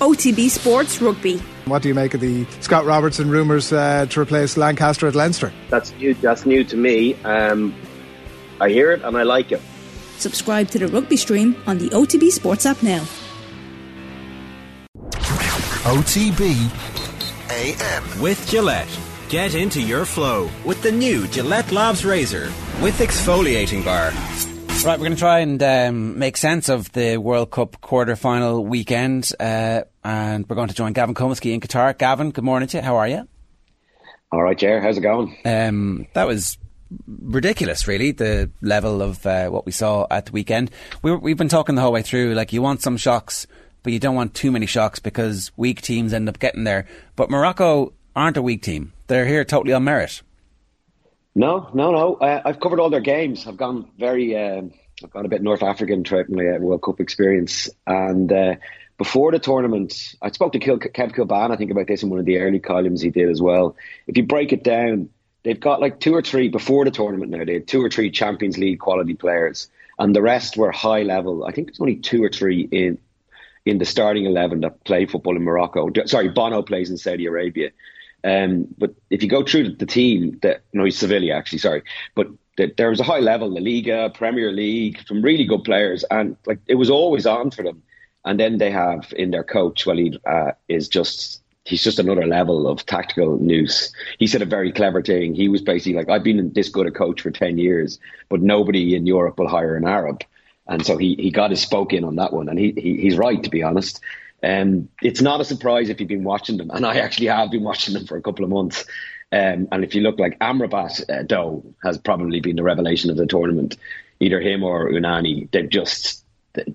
OTB Sports Rugby. What do you make of the Scott Robertson rumours uh, to replace Lancaster at Leinster? That's new. That's new to me. Um, I hear it and I like it. Subscribe to the rugby stream on the OTB Sports app now. OTB AM with Gillette. Get into your flow with the new Gillette Labs Razor with exfoliating bar. Right, we're going to try and um, make sense of the World Cup quarter final weekend, uh, and we're going to join Gavin Cummiskey in Qatar. Gavin, good morning to you. How are you? All right, Jer. How's it going? Um, that was ridiculous, really, the level of uh, what we saw at the weekend. We we've been talking the whole way through, like, you want some shocks, but you don't want too many shocks because weak teams end up getting there. But Morocco aren't a weak team. They're here totally on merit. No, no, no. Uh, I've covered all their games. I've gone very, um, I've gone a bit North African throughout my uh, World Cup experience. And uh, before the tournament, I spoke to Kev Kilbane, I think, about this in one of the early columns he did as well. If you break it down, they've got like two or three before the tournament now. They had two or three Champions League quality players, and the rest were high level. I think there's only two or three in in the starting eleven that play football in Morocco. Sorry, Bono plays in Saudi Arabia. Um, but if you go through the team, that know he's Sevilla actually, sorry, but the, there was a high level, La Liga, Premier League, from really good players, and like it was always on for them. And then they have in their coach, Walid, uh, is just he's just another level of tactical nous. He said a very clever thing. He was basically like, I've been this good a coach for ten years, but nobody in Europe will hire an Arab. And so he, he got his spoke in on that one, and he, he he's right to be honest. Um, it's not a surprise if you've been watching them, and I actually have been watching them for a couple of months. Um, and if you look like Amrabat uh, Doe has probably been the revelation of the tournament, either him or Ounahi. They've just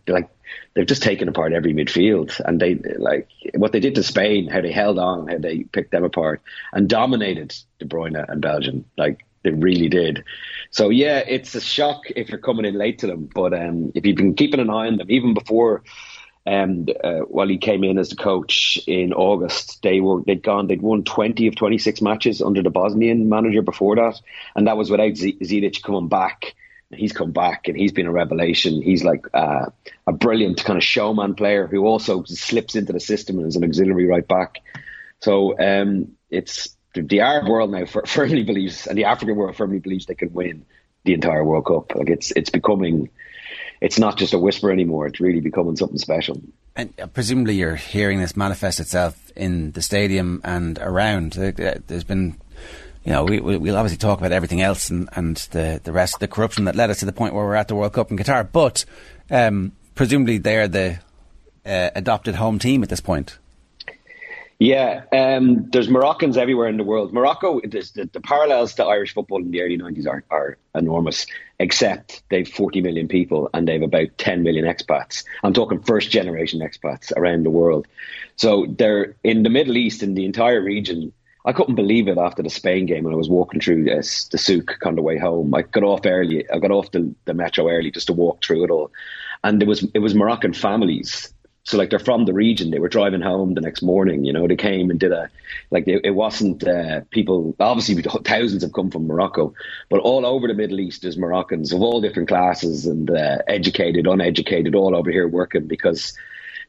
like they've just taken apart every midfield, and they like what they did to Spain, how they held on, how they picked them apart, and dominated De Bruyne and Belgium. Like they really did. So yeah, it's a shock if you're coming in late to them, but um, if you've been keeping an eye on them even before and uh, while he came in as the coach in August, they were they'd gone they'd won twenty of twenty six matches under the Bosnian manager before that, and that was without Z- Ziyech coming back. He's come back and he's been a revelation. He's like uh, a brilliant kind of showman player who also slips into the system and is an auxiliary right back. So um, it's the Arab world now firmly believes, and the African world firmly believes they can win the entire World Cup. Like it's it's becoming it's not just a whisper anymore. It's really becoming something special. And uh, presumably, you're hearing this manifest itself in the stadium and around. There's been, you know, we, we'll obviously talk about everything else and, and the, the rest of the corruption that led us to the point where we're at the World Cup in Qatar. But um, presumably, they're the uh, adopted home team at this point. Yeah, um, there's Moroccans everywhere in the world. Morocco, the, the, parallels to Irish football in the early 90s are, are enormous, except they've 40 million people and they've about 10 million expats. I'm talking first generation expats around the world. So they're in the Middle East, in the entire region. I couldn't believe it after the Spain game when I was walking through the souk on the way home. I got off early. I got off the, the metro early just to walk through it all. And it was it was Moroccan families so like they're from the region. They were driving home the next morning. You know, they came and did a like it, it wasn't uh, people. Obviously, thousands have come from Morocco, but all over the Middle East there's Moroccans of all different classes and uh, educated, uneducated, all over here working because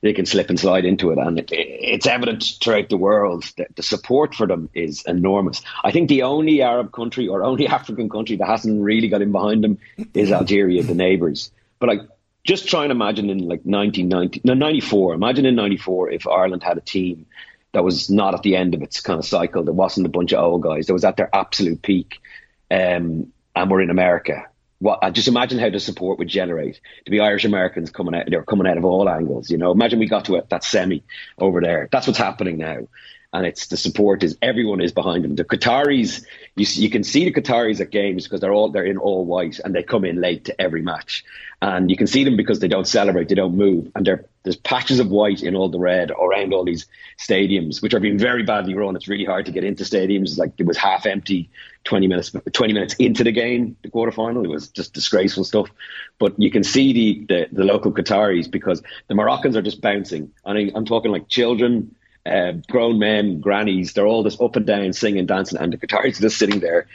they can slip and slide into it. And it, it's evident throughout the world that the support for them is enormous. I think the only Arab country or only African country that hasn't really got in behind them is Algeria, the neighbours. But like just try and imagine in like 1990, no, 94. Imagine in 94 if Ireland had a team that was not at the end of its kind of cycle. There wasn't a bunch of old guys. That was at their absolute peak. Um, and we're in America. What, uh, just imagine how the support would generate to be Irish Americans coming out. They're coming out of all angles. You know, imagine we got to that semi over there. That's what's happening now and it's the support is everyone is behind them. The Qataris, you, you can see the Qataris at games because they're all they're in all white and they come in late to every match, and you can see them because they don't celebrate, they don't move, and there's patches of white in all the red around all these stadiums, which are being very badly run. It's really hard to get into stadiums. Like it was half empty, twenty minutes twenty minutes into the game, the quarterfinal. It was just disgraceful stuff. But you can see the the, the local Qataris because the Moroccans are just bouncing. I mean, I'm talking like children uh, grown men, grannies, they're all just up and down singing, dancing, and the Qataris just sitting there,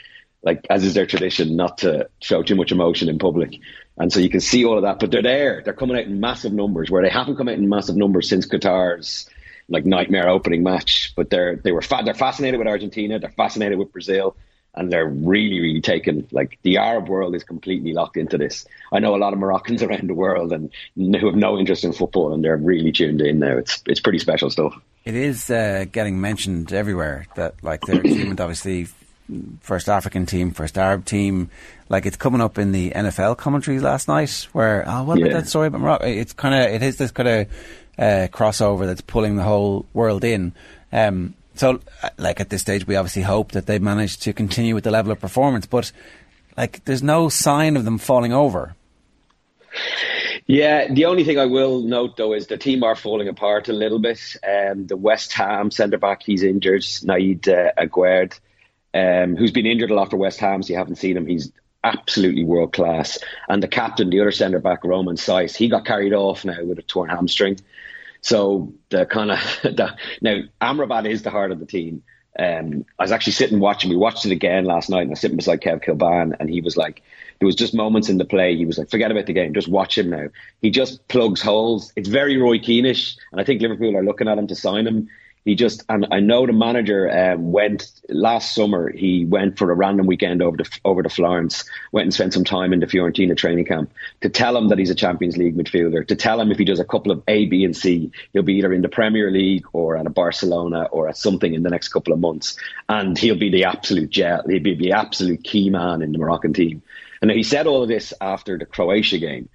like as is their tradition, not to show too much emotion in public. And so you can see all of that, but they're there. They're coming out in massive numbers, where they haven't come out in massive numbers since Qatar's like nightmare opening match. But they're they were fa- they're fascinated with Argentina. They're fascinated with Brazil and they're really, really taken. Like the Arab world is completely locked into this. I know a lot of Moroccans around the world and who have no interest in football, and they're really tuned in now. It's it's pretty special stuff. It is uh, getting mentioned everywhere that like their achievement, obviously, first African team, first Arab team. Like it's coming up in the NFL commentaries last night. Where oh, what about yeah. that story about Morocco? It's kind of it is this kind of uh, crossover that's pulling the whole world in. Um, so, uh, like at this stage, we obviously hope that they manage to continue with the level of performance, but like there's no sign of them falling over. Yeah, the only thing I will note though is the team are falling apart a little bit. Um, the West Ham centre back, he's injured, Naid uh, Aguerd, um, who's been injured a lot for West Ham, so you haven't seen him. He's absolutely world class. And the captain, the other centre back, Romain Saïss, he got carried off now with a torn hamstring. So the kind of the, now Amrabat is the heart of the team. Um, I was actually sitting watching. We watched it again last night, and I was sitting beside Kev Kilbane, and he was like, there was just moments in the play. He was like, forget about the game, just watch him now. He just plugs holes. It's very Roy Keanish, and I think Liverpool are looking at him to sign him he just and I know the manager um, went last summer. He went for a random weekend over to over to Florence, went and spent some time in the Fiorentina training camp to tell him that he's a Champions League midfielder. To tell him if he does a couple of A, B, and C, he'll be either in the Premier League or at a Barcelona or at something in the next couple of months, and he'll be the absolute jet. He'll be the absolute key man in the Moroccan team. And he said all of this after the Croatia game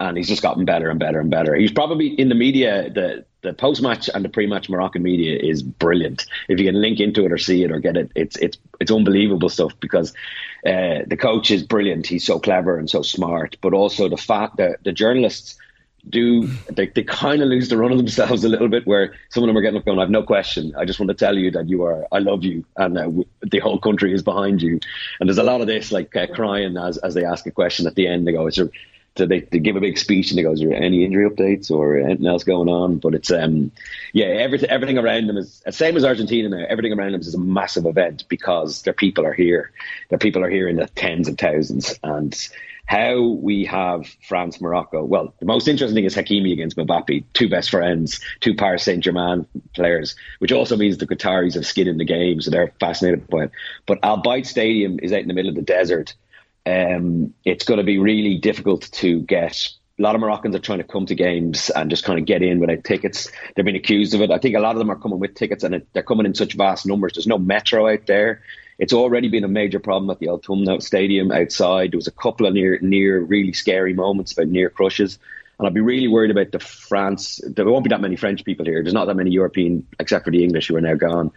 and he's just gotten better and better and better. He's probably in the media, the the post match and the pre match Moroccan media is brilliant. If you can link into it or see it or get it, it's it's it's unbelievable stuff because uh, the coach is brilliant. He's so clever and so smart, but also the fact that the journalists do they, they kind of lose the run of themselves a little bit where some of them are getting up going I've no question I just want to tell you that you are I love you and uh, the whole country is behind you and there's a lot of this like uh, crying as, as they ask a question at the end they go is there they, they give a big speech and they go, "Is there any injury updates or anything else going on?" But it's um, yeah, everything everything around them is same as Argentina now. Everything around them is a massive event because their people are here. Their people are here in the tens of thousands, and how we have France Morocco. Well, the most interesting thing is Hakimi against Mbappe, two best friends, two Paris Saint Germain players, which also means the Qataris have skin in the game, so they're fascinated by it. But Al Bayt Stadium is out in the middle of the desert um, it's going to be really difficult to get. A lot of Moroccans are trying to come to games and just kind of get in without tickets. They're being accused of it. I think a lot of them are coming with tickets and they're coming in such vast numbers. There's no metro out there. It's already been a major problem at the Al Thumama Stadium outside. There was a couple of near near really scary moments about near crushes. And I'd be really worried about the France. There won't be that many French people here. There's not that many European, except for the English who are now gone.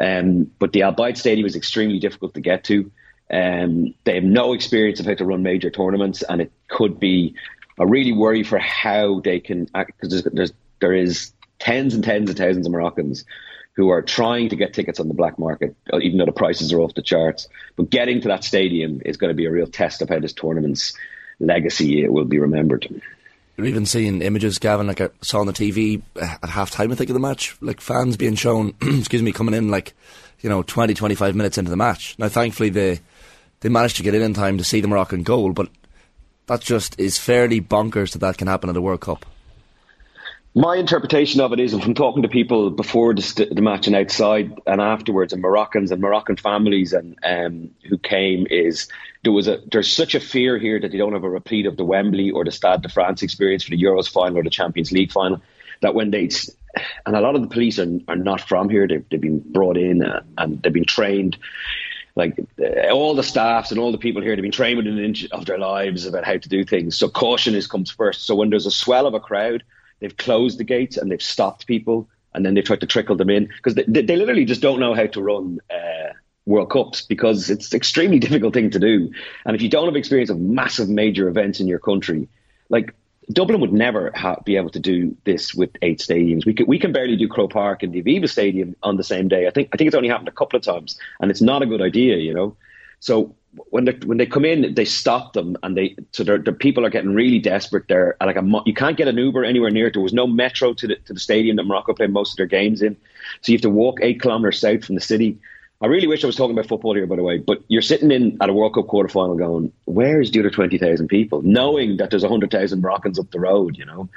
Um, but the Al Bayt Stadium is extremely difficult to get to. Um, they have no experience of how to run major tournaments, and it could be a really worry for how they can act because there's, there's there is tens and tens of thousands of Moroccans who are trying to get tickets on the black market, uh, even though the prices are off the charts. But getting to that stadium is going to be a real test of how this tournament's legacy will be remembered. You're even seeing images, Gavin, like I saw on the TV at half time, I think, of the match, like fans being shown, excuse me, coming in like, you know, 20, 25 minutes into the match. Now, thankfully, the they managed to get in in time to see the Moroccan goal, but that just is fairly bonkers that that can happen at a World Cup. My interpretation of it is, and from talking to people before the, the match and outside and afterwards, and Moroccans and Moroccan families and um, who came, is there was a there's such a fear here that they don't have a repeat of the Wembley or the Stade de France experience for the Euros final or the Champions League final. That when they and a lot of the police are, are not from here, they've, they've been brought in uh, and they've been trained like uh, all the staffs and all the people here, they've been trained within an inch of their lives about how to do things. So caution is comes first. So when there's a swell of a crowd, they've closed the gates and they've stopped people, and then they try to trickle them in because they, they, literally just don't know how to run. Uh, World Cups because it's an extremely difficult thing to do. And if you don't have experience of massive major events in your country, like Dublin would never ha- be able to do this with eight stadiums. We can, we can barely do Croke Park and the Aviva Stadium on the same day. I think I think it's only happened a couple of times, and it's not a good idea, you know. So when they when they come in, they stop them, and they so the people are getting really desperate. They're like a you can't get an Uber anywhere near. There was no metro to the to the stadium that Morocco played most of their games in, so you have to walk eight kilometers south from the city. I really wish I was talking about football here, by the way, but you're sitting in at a World Cup quarterfinal, going, where's the other 20,000 people? Knowing that there's 100,000 Moroccans up the road, you know?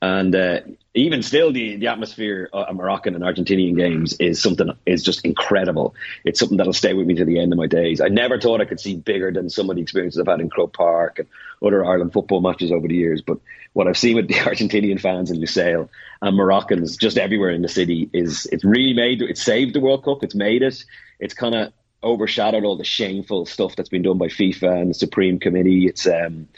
And uh, even still, the, the atmosphere of Moroccan and Argentinian games is something is just incredible. It's something that'll stay with me to the end of my days. I never thought I could see bigger than some of the experiences I've had in Croke Park and other Ireland football matches over the years. But what I've seen with the Argentinian fans in Lusail and Moroccans just everywhere in the city is it's really made it saved the World Cup. It's made it. It's kind of overshadowed all the shameful stuff that's been done by FIFA and the Supreme Committee. It's um,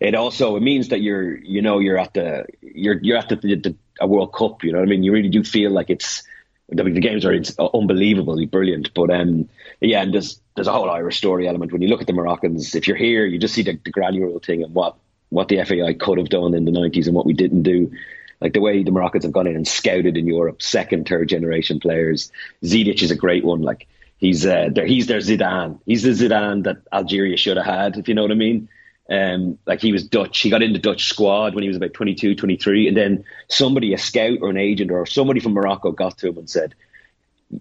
it also it means that you're you know you're at the you're you're at the, the, the a World Cup. You know what I mean? You really do feel like it's the, the games are unbelievably brilliant. But um, yeah, and there's there's a whole Irish story element when you look at the Moroccans. If you're here, you just see the, the granular thing and what what the FAI could have done in the 90s and what we didn't do. Like the way the Moroccans have gone in and scouted in Europe, second, third generation players. Ziyech is a great one. Like he's uh, there, he's their Zidane. He's the Zidane that Algeria should have had, if you know what I mean. Um, like he was Dutch. He got in the Dutch squad when he was about 22, 23. And then somebody, a scout or an agent or somebody from Morocco got to him and said,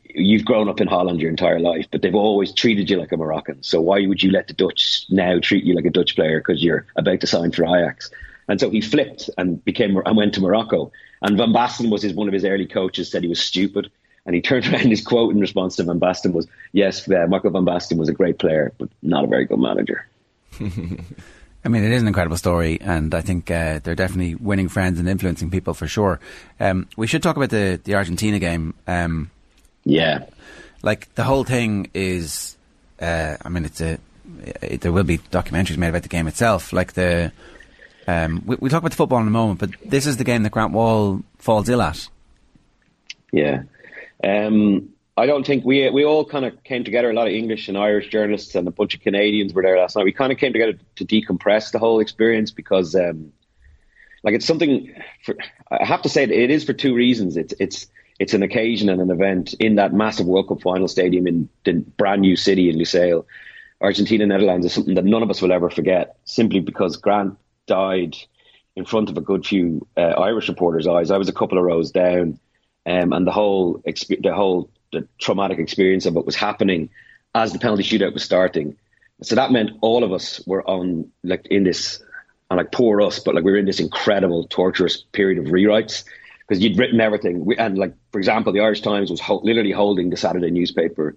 You've grown up in Holland your entire life, but they've always treated you like a Moroccan. So why would you let the Dutch now treat you like a Dutch player because you're about to sign for Ajax? And so he flipped and became and went to Morocco. And Van Basten was his one of his early coaches. Said he was stupid, and he turned around. His quote in response to Van Basten was, "Yes, uh, Marco Van Basten was a great player, but not a very good manager." I mean, it is an incredible story, and I think uh, they're definitely winning friends and influencing people for sure. Um, we should talk about the the Argentina game. Um, yeah, like the whole thing is. Uh, I mean, it's a. It, there will be documentaries made about the game itself. Like the, um, we, we'll talk about the football in a moment, but this is the game that Grant Wahl falls ill at. Yeah. Um, I don't think we we all kind of came together. A lot of English and Irish journalists and a bunch of Canadians were there last night. We kind of came together to decompress the whole experience because, um, like, it's something. For, I have to say it is for two reasons. It's it's it's an occasion and an event in that massive World Cup final stadium in the brand new city in Lusail. Argentina Netherlands is something that none of us will ever forget, simply because Grant died in front of a good few uh, Irish reporters' eyes. I was a couple of rows down, um, and the whole exp- the whole the traumatic experience of what was happening as the penalty shootout was starting. So that meant all of us were on like in this, and like poor us, but like we were in this incredible torturous period of rewrites because you'd written everything. We, and like for example, the Irish Times was ho- literally holding the Saturday newspaper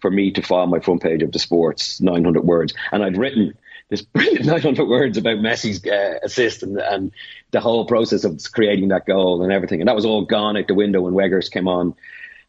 for me to file my front page of the sports, 900 words, and I'd written this brilliant 900 words about Messi's uh, assist and, and the whole process of creating that goal and everything. And that was all gone out the window when Weghorst came on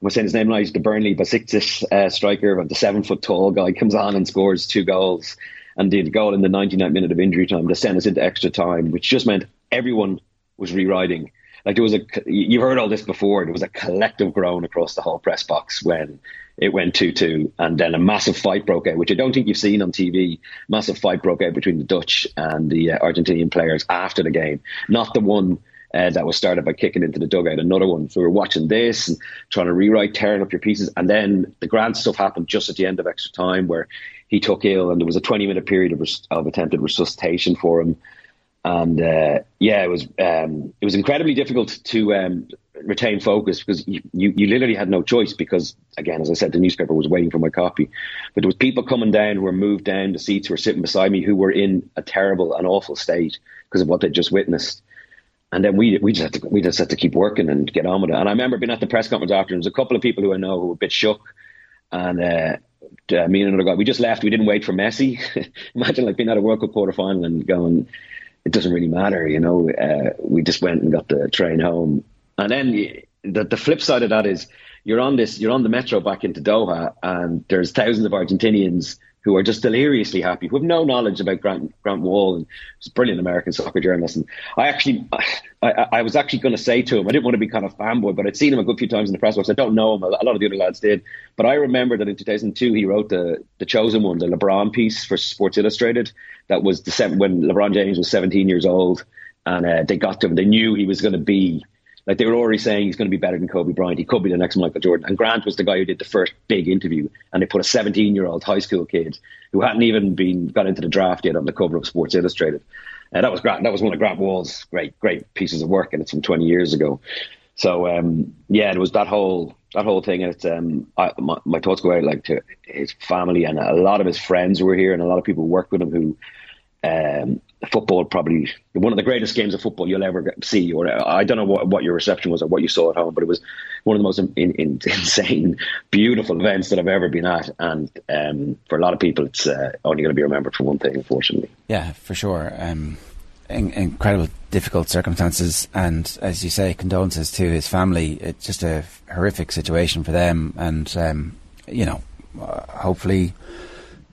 I was saying his name now. He's the Burnley Besiktas uh, striker, the seven foot tall guy, comes on and scores two goals and did goal in the 99th minute of injury time to send us into extra time, which just meant everyone was rewriting. Like there was a, you've heard all this before. There was a collective groan across the whole press box when it went 2 2. And then a massive fight broke out, which I don't think you've seen on TV. Massive fight broke out between the Dutch and the uh, Argentinian players after the game. Not the one uh, that was started by kicking into the dugout. Another one. So we were watching this and trying to rewrite, tearing up your pieces. And then the Grant stuff happened just at the end of extra time where he took ill and there was a 20 minute period of, res- of attempted resuscitation for him. And uh, yeah, it was um, it was incredibly difficult to um, retain focus because you, you, literally had no choice because again, as I said, the newspaper was waiting for my copy. But there was people coming down who were moved down, the seats who were sitting beside me who were in a terrible and awful state because of what they'd just witnessed and then we we just had to we just had to keep working and get on with it. And I remember being at the press conference after, and there's a couple of people who I know who were a bit shook, and uh, uh, me and another guy, we just left. We didn't wait for Messi. Imagine like being at a World Cup quarter final and going, it doesn't really matter, you know. Uh, we just went and got the train home, and then the the flip side of that is you're on this, you're on the metro back into Doha, and there's thousands of Argentinians who are just deliriously happy, who have no knowledge about Grant Grant Wahl, and a brilliant American soccer journalist. And I actually, I, I was actually going to say to him, I didn't want to be kind of fanboy, but I'd seen him a good few times in the press box. I don't know him; a lot of the other lads did, but I remember that in 2002 he wrote the the chosen one, the LeBron piece for Sports Illustrated. That was the when LeBron James was 17 years old, and uh, they got to him. They knew he was going to be like they were already saying he's going to be better than Kobe Bryant. He could be the next Michael Jordan. And Grant was the guy who did the first big interview, and they put a 17 year old high school kid who hadn't even been got into the draft yet on the cover of Sports Illustrated. Uh, that was Grant. That was one of Grant Wahl's great, great pieces of work, and it's from 20 years ago. So um, yeah, it was that whole that whole thing, and it's um, I, my, my, thoughts go out like to his family and a lot of his friends were here, and a lot of people who worked with him who um, football probably one of the greatest games of football you'll ever see. Or I don't know what, what your reception was or what you saw at home, but it was one of the most in, in, insane, beautiful events that I've ever been at. And um, for a lot of people, it's uh, only going to be remembered for one thing, unfortunately. Yeah, for sure. Um, in, incredible, difficult circumstances, and as you say, condolences to his family. It's just a horrific situation for them, and um, you know, uh, hopefully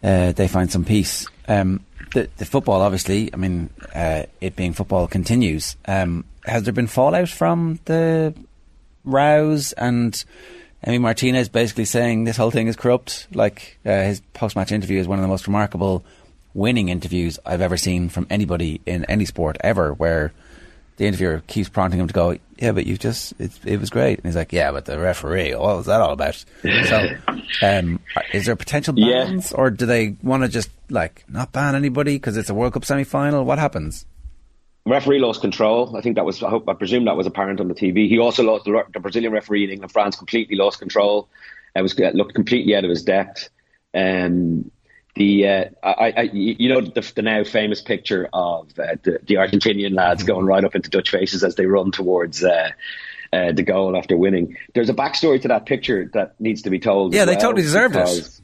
uh, they find some peace. Um, the, the football, obviously, I mean, uh, it being football continues. Um, has there been fallout from the rows and Emi Martinez basically saying this whole thing is corrupt? Like uh, his post match interview is one of the most remarkable winning interviews I've ever seen from anybody in any sport ever, where the interviewer keeps prompting him to go, "Yeah, but you just it, it was great," and he's like, "Yeah, but the referee, what was that all about?" so, um, is there a potential bans, yeah. or do they want to just like not ban anybody because it's a World Cup semi final? What happens? referee lost control. I think that was. I, hope, I presume that was apparent on the TV. He also lost the, the Brazilian referee in England, France, completely lost control. It was looked completely out of his depth. Um, the uh, I, I, you know the, the, now famous picture of uh, the, the, Argentinian lads going right up into Dutch faces as they run towards uh, uh, the goal after winning. There's a backstory to that picture that needs to be told. Yeah, they well totally deserved it.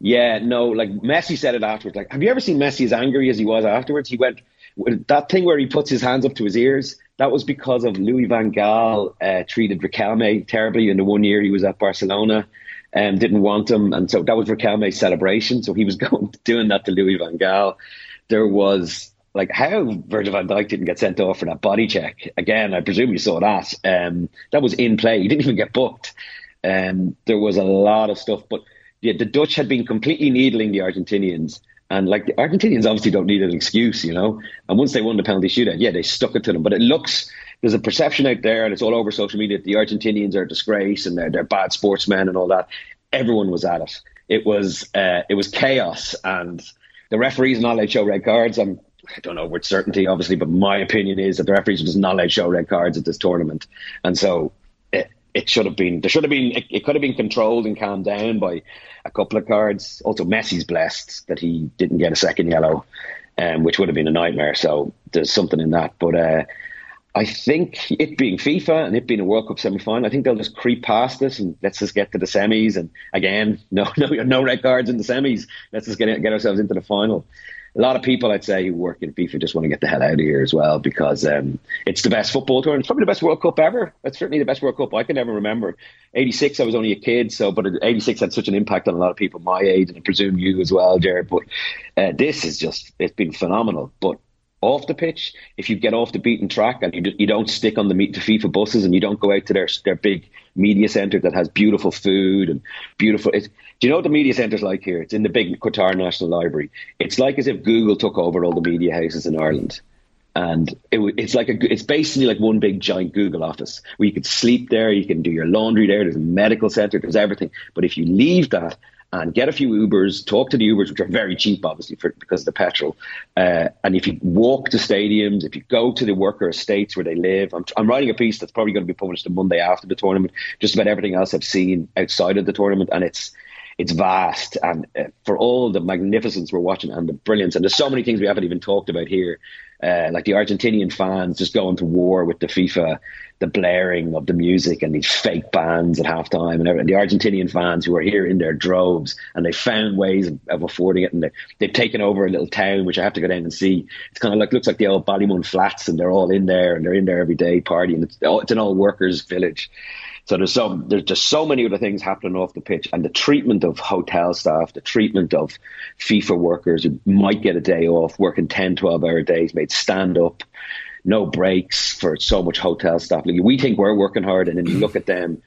Yeah, no, like Messi said it afterwards. Like, have you ever seen Messi as angry as he was afterwards? He went that thing where he puts his hands up to his ears. That was because of Louis van Gaal uh, treated Riquelme terribly in the one year he was at Barcelona um, didn't want him. And so that was Riquelme's celebration. So he was going doing that to Louis van Gaal. There was like how Virgil van Dijk didn't get sent off for that body check. Again, I presume you saw that. Um, that was in play. He didn't even get booked. Um, there was a lot of stuff, but yeah, the Dutch had been completely needling the Argentinians. And like the Argentinians obviously don't need an excuse, you know. And once they won the penalty shootout, yeah, they stuck it to them. But it looks there's a perception out there, and it's all over social media that the Argentinians are a disgrace and they're, they're bad sportsmen and all that. Everyone was at it. It was uh, it was chaos, and the referees not allowed show red cards. I'm I don't know with certainty, obviously, but my opinion is that the referees just not allowed show red cards at this tournament, and so it, it should have been there should have been it, it, could have been controlled and calmed down by a couple of cards. Also, Messi's blessed that he didn't get a second yellow, um, which would have been a nightmare. So there's something in that, but uh, I think it being FIFA and it being a World Cup semi final, I think they'll just creep past this and let's just get to the semis. And again, no, no, no red cards in the semis. Let's just get get ourselves into the final. A lot of people, I'd say, who work in FIFA just want to get the hell out of here as well because um, it's the best football tournament. Probably the best World Cup ever. It's certainly the best World Cup I can ever remember. '86, I was only a kid, so but '86 had such an impact on a lot of people my age, and I presume you as well, Jared. But uh, this is just it's been phenomenal. But off the pitch, if you get off the beaten track and you, you don't stick on the, the FIFA buses and you don't go out to their their big media centre that has beautiful food and beautiful. do you know what the media centre's like here? It's in the big Qatar National Library. It's like as if Google took over all the media houses in Ireland. And it, it's like a, it's basically like one big giant Google office where you could sleep there, you can do your laundry there. There's a medical center, there's everything. But if you leave that and get a few Ubers, talk to the Ubers, which are very cheap, obviously, for, because of the petrol. Uh, and if you walk to stadiums, if you go to the worker estates where they live, I'm, I'm, writing a piece that's probably going to be published the Monday after the tournament, just about everything else I've seen outside of the tournament, and it's it's vast. And uh, for all the magnificence we're watching and the brilliance, and there's so many things we haven't even talked about here, uh, like the Argentinian fans just going to war with the FIFA the blaring of the music and these fake bands at halftime and everything. The Argentinian fans who are here in their droves and they found ways of, of affording it and they, they've taken over a little town which I have to go down and see. It's kind of like looks like the old Ballymun flats and they're all in there and they're in there every day partying. It's, it's an all workers village. So there's so there's just so many other things happening off the pitch, and the treatment of hotel staff, the treatment of FIFA workers who might get a day off, working 10, 12 hour days, made stand up, no breaks for so much hotel staff. Like we think we're working hard, and then you look at them,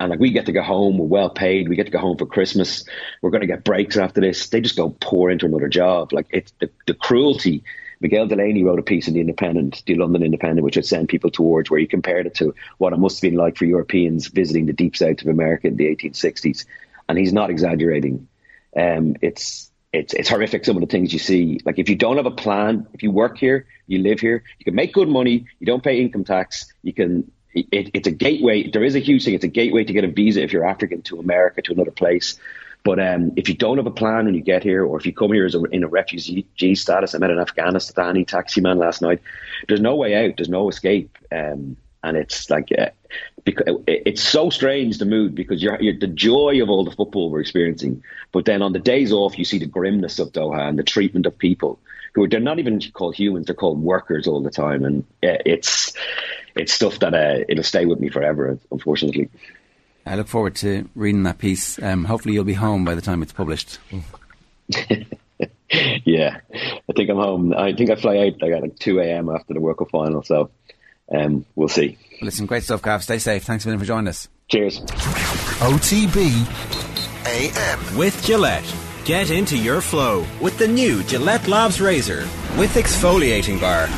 and like we get to go home, we're well paid, we get to go home for Christmas, we're going to get breaks after this. They just go pour into another job. Like it's the, the cruelty. Miguel Delaney wrote a piece in the Independent, the London Independent, which had sent people towards where he compared it to what it must have been like for Europeans visiting the deep south of America in the 1860s, and he's not exaggerating. Um, it's it's it's horrific some of the things you see. Like if you don't have a plan, if you work here, you live here, you can make good money, you don't pay income tax, you can. It, it's a gateway. There is a huge thing. It's a gateway to get a visa if you're African to America to another place. But um, if you don't have a plan when you get here, or if you come here as a, in a refugee status, I met an Afghanistani taxi man last night. There's no way out. There's no escape. Um, and it's like uh, it's so strange the mood because you're, you're, the joy of all the football we're experiencing, but then on the days off you see the grimness of Doha and the treatment of people who are, they're not even called humans; they're called workers all the time, and uh, it's it's stuff that uh, it'll stay with me forever. Unfortunately. I look forward to reading that piece. Um, hopefully, you'll be home by the time it's published. yeah, I think I'm home. I think I fly out like at like 2 a.m. after the World Cup final, so um, we'll see. Well, listen, great stuff, Gav. Stay safe. Thanks a million for joining us. Cheers. OTB AM. With Gillette. Get into your flow with the new Gillette Labs Razor with exfoliating bar.